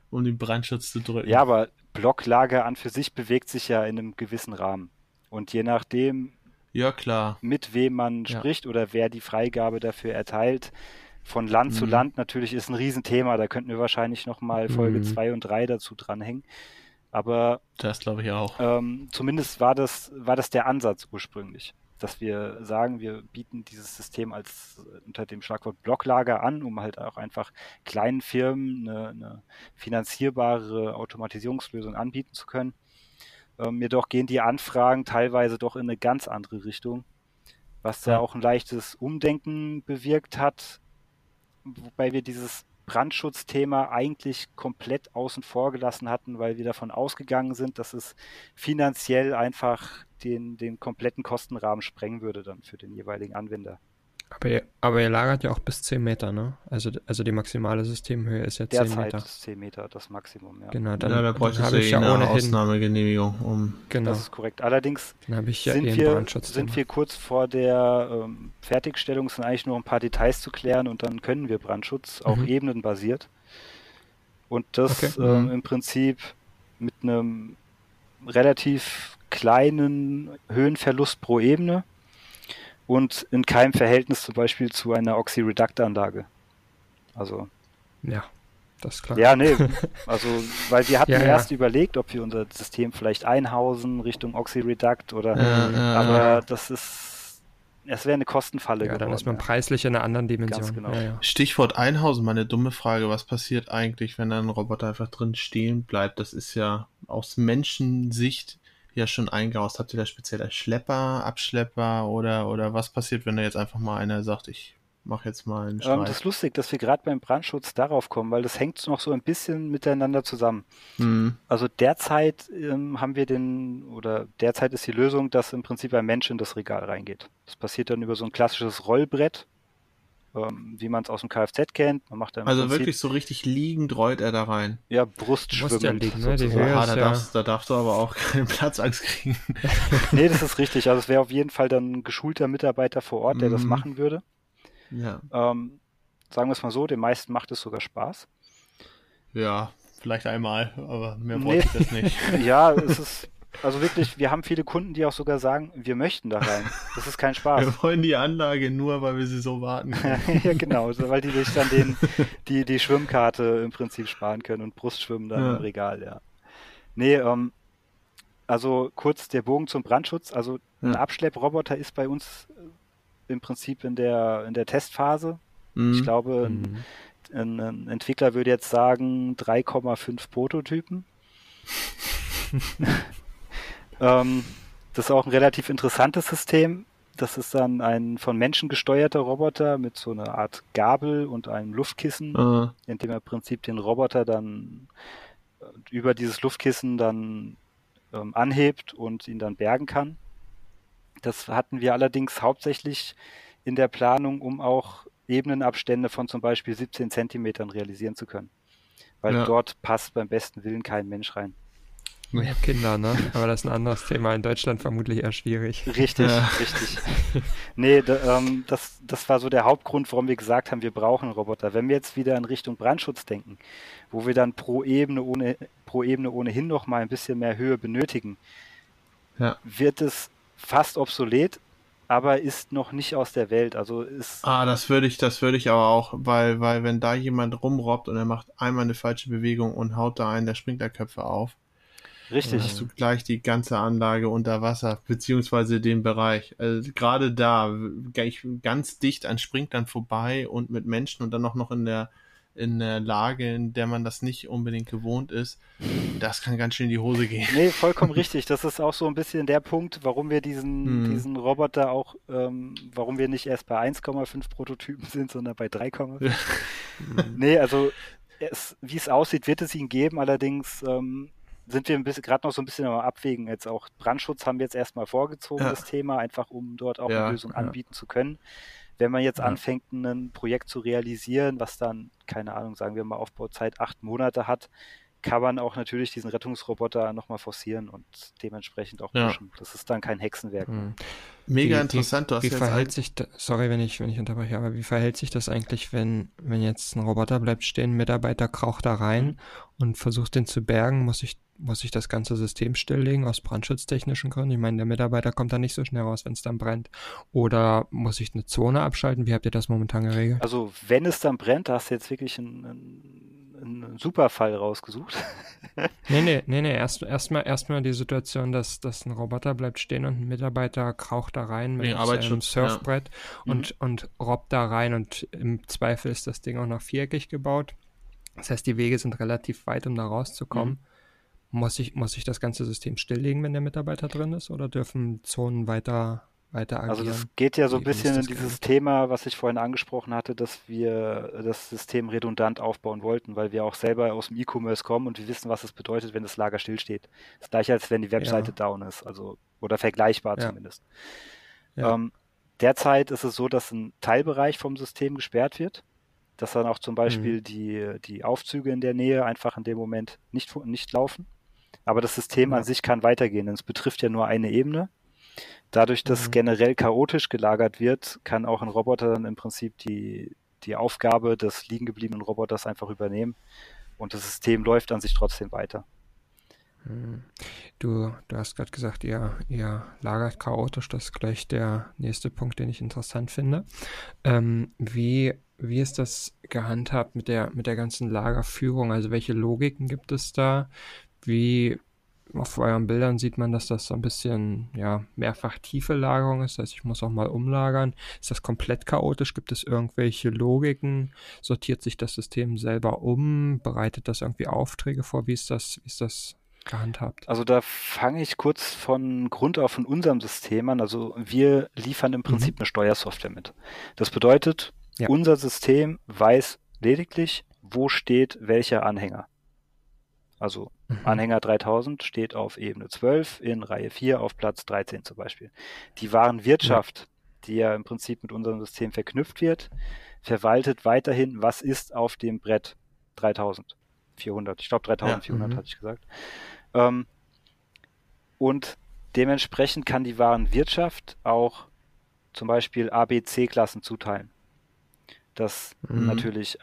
C: um den Brandschutz zu drücken.
B: Ja, aber Blocklager an für sich bewegt sich ja in einem gewissen Rahmen. Und je nachdem,
C: ja, klar.
B: mit wem man ja. spricht oder wer die Freigabe dafür erteilt, von Land mhm. zu Land natürlich ist ein Riesenthema. Da könnten wir wahrscheinlich nochmal Folge 2 mhm. und 3 dazu dranhängen. Aber
C: das glaube ich auch.
B: Ähm, zumindest war das, war das der Ansatz ursprünglich. dass wir sagen, wir bieten dieses System als unter dem Schlagwort Blocklager an, um halt auch einfach kleinen Firmen eine, eine finanzierbare Automatisierungslösung anbieten zu können. Ähm, jedoch gehen die Anfragen teilweise doch in eine ganz andere Richtung, was da ja. auch ein leichtes Umdenken bewirkt hat, wobei wir dieses Brandschutzthema eigentlich komplett außen vor gelassen hatten, weil wir davon ausgegangen sind, dass es finanziell einfach den, den kompletten Kostenrahmen sprengen würde dann für den jeweiligen Anwender.
A: Aber ihr, aber ihr lagert ja auch bis 10 Meter, ne? Also, also die maximale Systemhöhe ist ja 10
B: Derzeit
A: Meter.
B: ist 10 Meter das Maximum, ja.
A: Genau, dann,
C: ja, da bräuchte
A: habe
C: ich ja eine
A: ohnehin,
C: Ausnahmegenehmigung, um.
B: Genau. Das ist korrekt. Allerdings
A: dann habe ich ja
B: sind,
A: eh
B: wir, sind wir kurz vor der ähm, Fertigstellung, es sind eigentlich nur ein paar Details zu klären und dann können wir Brandschutz, auch
A: Mhm.
B: ebenenbasiert. Und das
A: Okay.
B: ähm,
C: Mhm.
B: im Prinzip mit einem relativ kleinen Höhenverlust pro Ebene und in keinem Verhältnis zum Beispiel zu einer Oxyreduct-Anlage. Also,
A: Ja, das ist klar.
B: ja, nee, also, weil wir hatten
A: Ja, ja.
B: erst überlegt, ob wir unser System vielleicht einhausen Richtung Oxyreduct oder,
C: Ja, ja,
B: aber
C: ja.
B: das ist, es wäre eine Kostenfalle
A: Ja, dann
B: geworden.
A: ist man
B: ja.
A: preislich in einer anderen Dimension.
B: Ganz genau.
A: Ja, ja.
C: Stichwort Einhausen, meine dumme Frage, was passiert eigentlich, wenn ein Roboter einfach drin stehen bleibt? Das ist ja aus Menschensicht ja schon eingehaust. Habt ihr da spezielle Schlepper, Abschlepper oder, oder was passiert, wenn da jetzt einfach mal einer sagt, ich mache jetzt mal einen
B: Ähm,
C: Streit?
B: das ist lustig, dass wir gerade beim Brandschutz darauf kommen, weil das hängt noch so ein bisschen miteinander zusammen.
C: Hm,
B: Also derzeit ähm, haben wir den, oder derzeit ist die Lösung, dass im Prinzip ein Mensch in das Regal reingeht. Das passiert dann über so ein klassisches Rollbrett, ähm, wie man es aus dem Kfz kennt. Man macht da im
C: also
B: Prinzip,
C: wirklich so richtig liegend rollt er da rein.
B: ja,
A: musst ja liegen, ne? Höhe
C: Ah, da,
A: ja-
C: darfst, da darfst du aber auch keinen Platzangst kriegen.
B: Nee, das ist richtig. Also es wäre auf jeden Fall dann ein geschulter Mitarbeiter vor Ort, der das
C: Mhm.
B: machen würde.
C: ja.
B: Ähm, sagen wir es mal so, den meisten macht es sogar Spaß.
C: ja, vielleicht einmal, aber mehr
B: Nee.
C: wollte ich das nicht.
B: Ja, es ist, also wirklich, wir haben viele Kunden, die auch sogar sagen, wir möchten da rein. Das ist kein Spaß.
C: Wir wollen die Anlage nur, weil wir sie so warten können.
B: ja, genau, so, weil die sich dann den, die, die Schwimmkarte im Prinzip sparen können und Brustschwimmen dann
C: Ja.
B: im Regal, ja. Nee, ähm, also kurz der Bogen zum Brandschutz. Also ein
C: Ja.
B: Abschlepproboter ist bei uns äh, im Prinzip in der, in der Testphase.
C: Mhm.
B: Ich glaube, ein,
A: Mhm.
B: ein, ein Entwickler würde jetzt sagen 3,5 Prototypen. ähm, das ist auch ein relativ interessantes System. Das ist dann ein von Menschen gesteuerter Roboter mit so einer Art Gabel und einem Luftkissen,
C: Äh,
B: in dem er im Prinzip den Roboter dann äh, über dieses Luftkissen dann ähm, anhebt und ihn dann bergen kann. Das hatten wir allerdings hauptsächlich in der Planung, um auch Ebenenabstände von zum Beispiel 17 Zentimetern realisieren zu können. Weil
C: Ja.
B: dort passt beim besten Willen kein Mensch rein.
A: Ja, Kinder, ne? Aber das ist ein anderes Thema. In Deutschland vermutlich eher schwierig.
B: Richtig,
C: Ja.
B: richtig. Nee, da, ähm, das, das war so der Hauptgrund, warum wir gesagt haben, wir brauchen einen Roboter. Wenn wir jetzt wieder in Richtung Brandschutz denken, wo wir dann pro Ebene, ohne, pro Ebene ohnehin noch mal ein bisschen mehr Höhe benötigen,
C: Ja.
B: wird es fast obsolet, aber ist noch nicht aus der Welt. Also ist
C: Ah, das würde ich, das würde ich aber auch, weil, weil wenn da jemand rumrobbt und er macht einmal eine falsche Bewegung und haut da einen der Sprinklerköpfe auf,
B: richtig.
C: dann hast du gleich die ganze Anlage unter Wasser, beziehungsweise den Bereich. Also gerade da, ganz dicht an Sprinklern vorbei und mit Menschen und dann auch noch in der in der Lage, in der man das nicht unbedingt gewohnt ist, das kann ganz schön in die Hose gehen.
B: Nee, vollkommen richtig. Das ist auch so ein bisschen der Punkt, warum wir diesen,
C: Hm.
B: diesen Roboter auch, ähm, warum wir nicht erst bei 1,5 Prototypen sind, sondern bei 3,5. nee, also es, wie es aussieht, wird es ihn geben. Allerdings ähm, sind wir ein bisschen gerade noch so ein bisschen am Abwägen. Jetzt auch Brandschutz haben wir jetzt erstmal vorgezogen,
C: Ja.
B: das Thema, einfach um dort auch
C: Ja,
B: eine Lösung
C: ja.
B: anbieten zu können. Wenn man jetzt
C: Ja.
B: anfängt, ein Projekt zu realisieren, was dann, keine Ahnung, sagen wir mal Aufbauzeit acht Monate hat, kann man auch natürlich diesen Rettungsroboter nochmal forcieren und dementsprechend auch
C: Ja.
B: pushen. Das ist dann kein Hexenwerk.
A: Mhm.
C: Mega
A: Wie-
C: interessant, du hast
A: Wie
C: jetzt
A: verhält
C: ein-
A: sich da, sorry, wenn ich, wenn ich unterbreche, aber wie verhält sich das eigentlich, wenn, wenn jetzt ein Roboter bleibt stehen, ein Mitarbeiter kraucht da rein
B: Mhm.
A: und versucht den zu bergen, muss ich, muss ich das ganze System stilllegen aus brandschutztechnischen Gründen? Ich meine, der Mitarbeiter kommt da nicht so schnell raus, wenn es dann brennt. Oder muss ich eine Zone abschalten? Wie habt ihr das momentan geregelt?
B: Also wenn es dann brennt, da hast du jetzt wirklich einen, einen, einen super Fall rausgesucht.
A: nee, nee, nee, nee. Erst, erstmal erstmal die Situation, dass, dass ein Roboter bleibt stehen und ein Mitarbeiter kraucht da rein mit einem Surfbrett ja. und, mhm. und robbt da rein und im Zweifel ist das Ding auch noch viereckig gebaut. Das heißt, die Wege sind relativ weit, um da rauszukommen. Mhm. Muss ich, muss ich das ganze System stilllegen, wenn der Mitarbeiter drin ist, oder dürfen Zonen weiter weiter agieren.
B: Also das geht ja so ein bisschen in dieses Thema, was ich vorhin angesprochen hatte, dass wir das System redundant aufbauen wollten, weil wir auch selber aus dem E-Commerce kommen und wir wissen, was es bedeutet, wenn das Lager stillsteht. Das gleiche, als wenn die Webseite ja. down ist, also oder vergleichbar ja. zumindest. Ja. Ähm, derzeit ist es so, dass ein Teilbereich vom System gesperrt wird, dass dann auch zum Beispiel mhm. die, die Aufzüge in der Nähe einfach in dem Moment nicht, nicht laufen. Aber das System an sich kann weitergehen, denn es betrifft ja nur eine Ebene Dadurch, dass mhm. generell chaotisch gelagert wird, kann auch ein Roboter dann im Prinzip die, die Aufgabe des liegen gebliebenen Roboters einfach übernehmen und das System läuft an sich trotzdem weiter.
A: Mhm. Du, du hast gerade gesagt, ihr, ihr lagert chaotisch. Das ist gleich der nächste Punkt, den ich interessant finde. Ähm, wie, wie ist das gehandhabt mit der, mit der ganzen Lagerführung? Also welche Logiken gibt es da? Wie, auf euren Bildern sieht man, dass das so ein bisschen ja, mehrfach tiefe Lagerung ist. Das heißt, ich muss auch mal umlagern. Ist das komplett chaotisch? Gibt es irgendwelche Logiken? Sortiert sich das System selber um? Bereitet das irgendwie Aufträge vor? Wie ist das, wie ist das gehandhabt?
B: Also da fange ich kurz von Grund auf in unserem System an. Also wir liefern im Prinzip mhm. eine Steuersoftware mit. Das bedeutet, ja. unser System weiß lediglich, wo steht welcher Anhänger. Also mhm. Anhänger 3000 steht auf Ebene 12 in Reihe 4 auf Platz 13 zum Beispiel. Die Warenwirtschaft, die ja im Prinzip mit unserem System verknüpft wird, verwaltet weiterhin, was ist auf dem Brett 3400. Ich glaube 3400 ja. hatte ich gesagt. Ähm, und dementsprechend kann die Warenwirtschaft auch zum Beispiel ABC-Klassen zuteilen. Das mhm. natürlich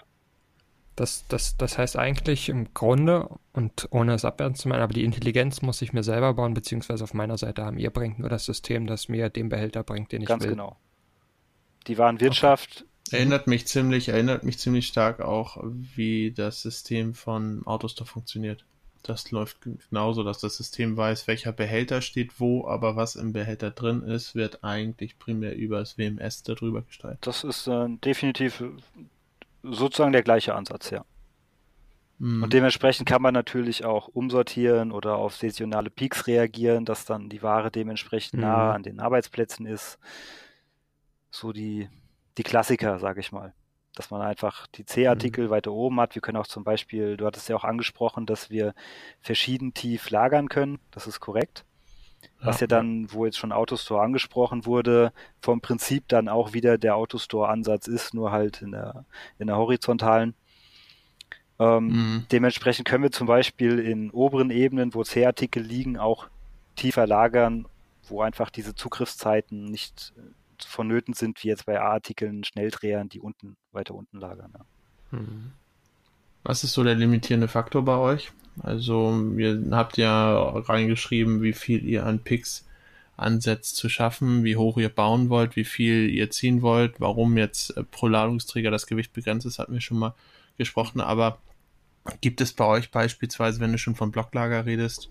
A: das, das, das heißt eigentlich im Grunde, und ohne es abwerten zu meinen, aber die Intelligenz muss ich mir selber bauen, beziehungsweise auf meiner Seite haben. Ihr bringt nur das System, das mir den Behälter bringt, den ich
B: Ganz
A: will.
B: Ganz genau. Die Warenwirtschaft.
C: Okay. Erinnert mich ziemlich, erinnert mich ziemlich stark auch, wie das System von Autostore funktioniert. Das läuft genauso, dass das System weiß, welcher Behälter steht wo, aber was im Behälter drin ist, wird eigentlich primär über das WMS darüber gesteuert.
B: Das ist äh, definitiv sozusagen der gleiche Ansatz, ja. Mhm. Und dementsprechend kann man natürlich auch umsortieren oder auf saisonale Peaks reagieren, dass dann die Ware dementsprechend mhm. nah an den Arbeitsplätzen ist. So die, die Klassiker, sage ich mal. Dass man einfach die C-Artikel mhm. weiter oben hat. Wir können auch zum Beispiel, du hattest ja auch angesprochen, dass wir verschieden tief lagern können. Das ist korrekt was ja, dann, wo jetzt schon Autostore angesprochen wurde, vom Prinzip dann auch wieder der Autostore-Ansatz ist, nur halt in der, in der horizontalen. Ähm, mhm. Dementsprechend können wir zum Beispiel in oberen Ebenen, wo C-Artikel liegen, auch tiefer lagern, wo einfach diese Zugriffszeiten nicht äh, vonnöten sind, wie jetzt bei A-Artikeln, Schnelldrehern, die unten, weiter unten lagern. Ja.
C: Mhm. Was ist so der limitierende Faktor bei euch? Also, ihr habt ja reingeschrieben, wie viel ihr an Picks ansetzt zu schaffen, wie hoch ihr bauen wollt, wie viel ihr ziehen wollt, warum jetzt äh, pro Ladungsträger das Gewicht begrenzt ist, hatten wir schon mal gesprochen. Aber gibt es bei euch beispielsweise, wenn du schon vom Blocklager redest,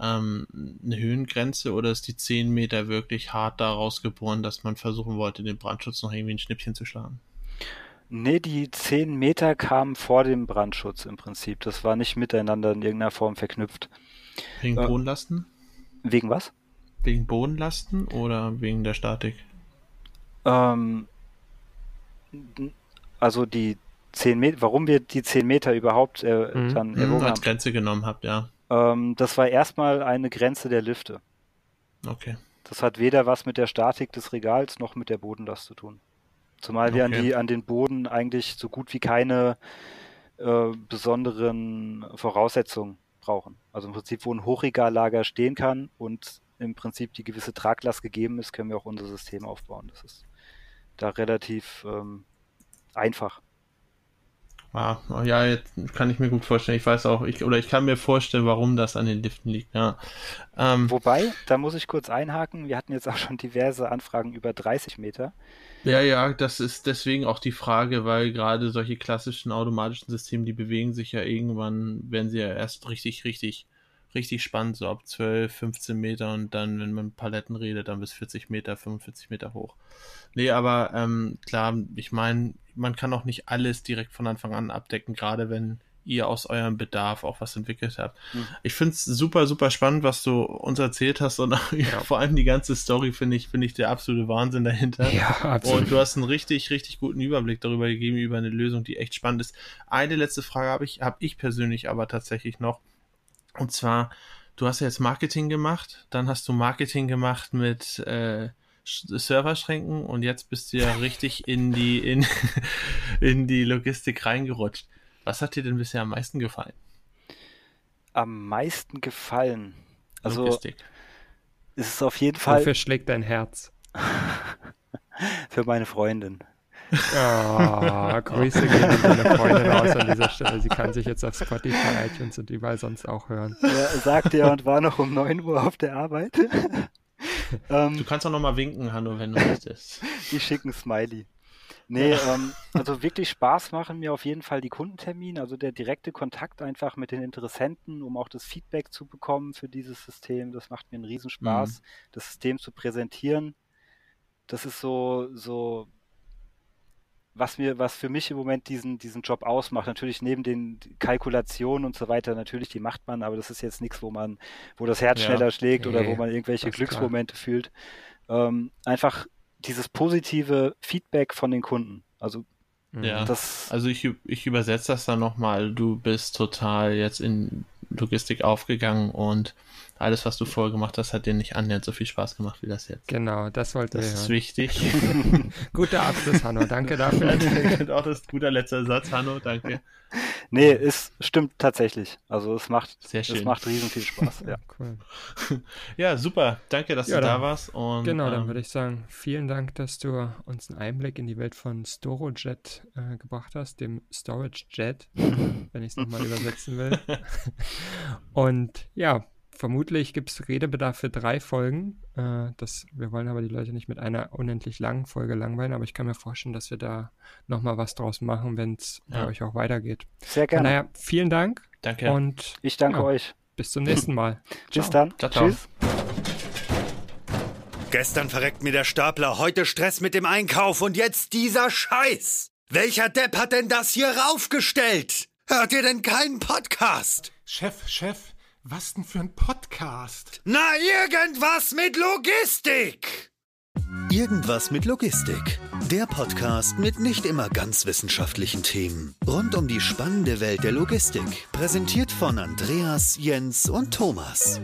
C: ähm, eine Höhengrenze oder ist die 10 Meter wirklich hart daraus geboren, dass man versuchen wollte, den Brandschutz noch irgendwie ein Schnippchen zu schlagen?
B: Nee, die 10 Meter kamen vor dem Brandschutz im Prinzip. Das war nicht miteinander in irgendeiner Form verknüpft.
C: Wegen äh, Bodenlasten?
B: Wegen was?
C: Wegen Bodenlasten oder wegen der Statik?
B: Ähm, also die 10 Meter, warum wir die 10 Meter überhaupt äh, mhm. dann
C: mhm, erwogen als Grenze genommen habt, ja.
B: Ähm, das war erstmal eine Grenze der Lifte.
C: Okay.
B: Das hat weder was mit der Statik des Regals noch mit der Bodenlast zu tun. Zumal okay. wir an, die, an den Boden eigentlich so gut wie keine äh, besonderen Voraussetzungen brauchen. Also im Prinzip, wo ein Hochregallager stehen kann und im Prinzip die gewisse Traglast gegeben ist, können wir auch unser System aufbauen. Das ist da relativ ähm, einfach.
C: Ah, ja, jetzt kann ich mir gut vorstellen. Ich weiß auch, ich, oder ich kann mir vorstellen, warum das an den Liften liegt. Ja.
B: Ähm, Wobei, da muss ich kurz einhaken. Wir hatten jetzt auch schon diverse Anfragen über 30 Meter.
C: Ja, ja, das ist deswegen auch die Frage, weil gerade solche klassischen automatischen Systeme, die bewegen sich ja irgendwann, werden sie ja erst richtig, richtig, richtig spannend, so ab 12, 15 Meter und dann, wenn man Paletten redet, dann bis 40 Meter, 45 Meter hoch. Nee, aber ähm, klar, ich meine, man kann auch nicht alles direkt von Anfang an abdecken, gerade wenn ihr aus eurem Bedarf auch was entwickelt habt. Mhm. Ich finde es super, super spannend, was du uns erzählt hast und ja. vor allem die ganze Story finde ich, finde ich der absolute Wahnsinn dahinter. Ja, absolut. Und du hast einen richtig, richtig guten Überblick darüber gegeben, über eine Lösung, die echt spannend ist. Eine letzte Frage habe ich, habe ich persönlich aber tatsächlich noch. Und zwar, du hast ja jetzt Marketing gemacht, dann hast du Marketing gemacht mit äh, Serverschränken und jetzt bist du ja richtig in die, in, in die Logistik reingerutscht. Was hat dir denn bisher am meisten gefallen?
B: Am meisten gefallen? Also, Logistik. ist es auf jeden Fall.
A: Wofür schlägt dein Herz?
B: Für meine Freundin.
A: Oh, Grüße gehen an deine Freundin aus an dieser Stelle. Sie kann sich jetzt auf Spotify, iTunes und überall sonst auch hören.
B: Ja, sagte er und war noch um 9 Uhr auf der Arbeit.
C: Ähm, du kannst auch nochmal winken, Hanno, wenn du möchtest.
B: Die schicken Smiley. Nee, ähm, also wirklich Spaß machen mir auf jeden Fall die Kundentermine, also der direkte Kontakt einfach mit den Interessenten, um auch das Feedback zu bekommen für dieses System. Das macht mir einen Riesenspaß, mhm. das System zu präsentieren. Das ist so, so was mir, was für mich im Moment diesen, diesen Job ausmacht. Natürlich neben den Kalkulationen und so weiter, natürlich, die macht man, aber das ist jetzt nichts, wo man, wo das Herz ja. schneller schlägt oder wo man irgendwelche Glücksmomente fühlt. Ähm, einfach dieses positive Feedback von den Kunden. Also
C: ja, das, also ich, ich übersetze das dann nochmal. Du bist total jetzt in Logistik aufgegangen und alles, was du vorher gemacht hast, hat dir nicht annähernd so viel Spaß gemacht wie das jetzt.
A: Genau, das wollte
C: ich. Das ist wichtig.
A: Guter Abschluss, Hanno. Danke dafür.
C: auch das ist guter letzter Satz, Hanno. Danke.
B: Nee, es stimmt tatsächlich. Also es macht, Sehr schön. es macht riesen viel Spaß. Ja, cool.
C: ja super. Danke, dass ja, du dann, da warst. Und,
A: genau, dann ähm, würde ich sagen, vielen Dank, dass du uns einen Einblick in die Welt von StoroJet äh, gebracht hast, dem Storage Jet, wenn ich es nochmal übersetzen will. Und ja, vermutlich gibt es Redebedarf für drei Folgen. Äh, das, wir wollen aber die Leute nicht mit einer unendlich langen Folge langweilen, aber ich kann mir vorstellen, dass wir da nochmal was draus machen, wenn es ja. bei euch auch weitergeht.
B: Sehr gerne.
A: Naja, vielen Dank.
C: Danke.
B: Und ich danke ja, euch.
A: Bis zum nächsten Mal.
B: Bis dann.
C: Ciao, ciao. Tschüss.
D: Gestern verreckt mir der Stapler, heute Stress mit dem Einkauf und jetzt dieser Scheiß. Welcher Depp hat denn das hier raufgestellt? Hört ihr denn keinen Podcast?
E: Chef, Chef, was denn für ein Podcast?
D: Na, irgendwas mit Logistik! Irgendwas mit Logistik. Der Podcast mit nicht immer ganz wissenschaftlichen Themen. Rund um die spannende Welt der Logistik. Präsentiert von Andreas, Jens und Thomas.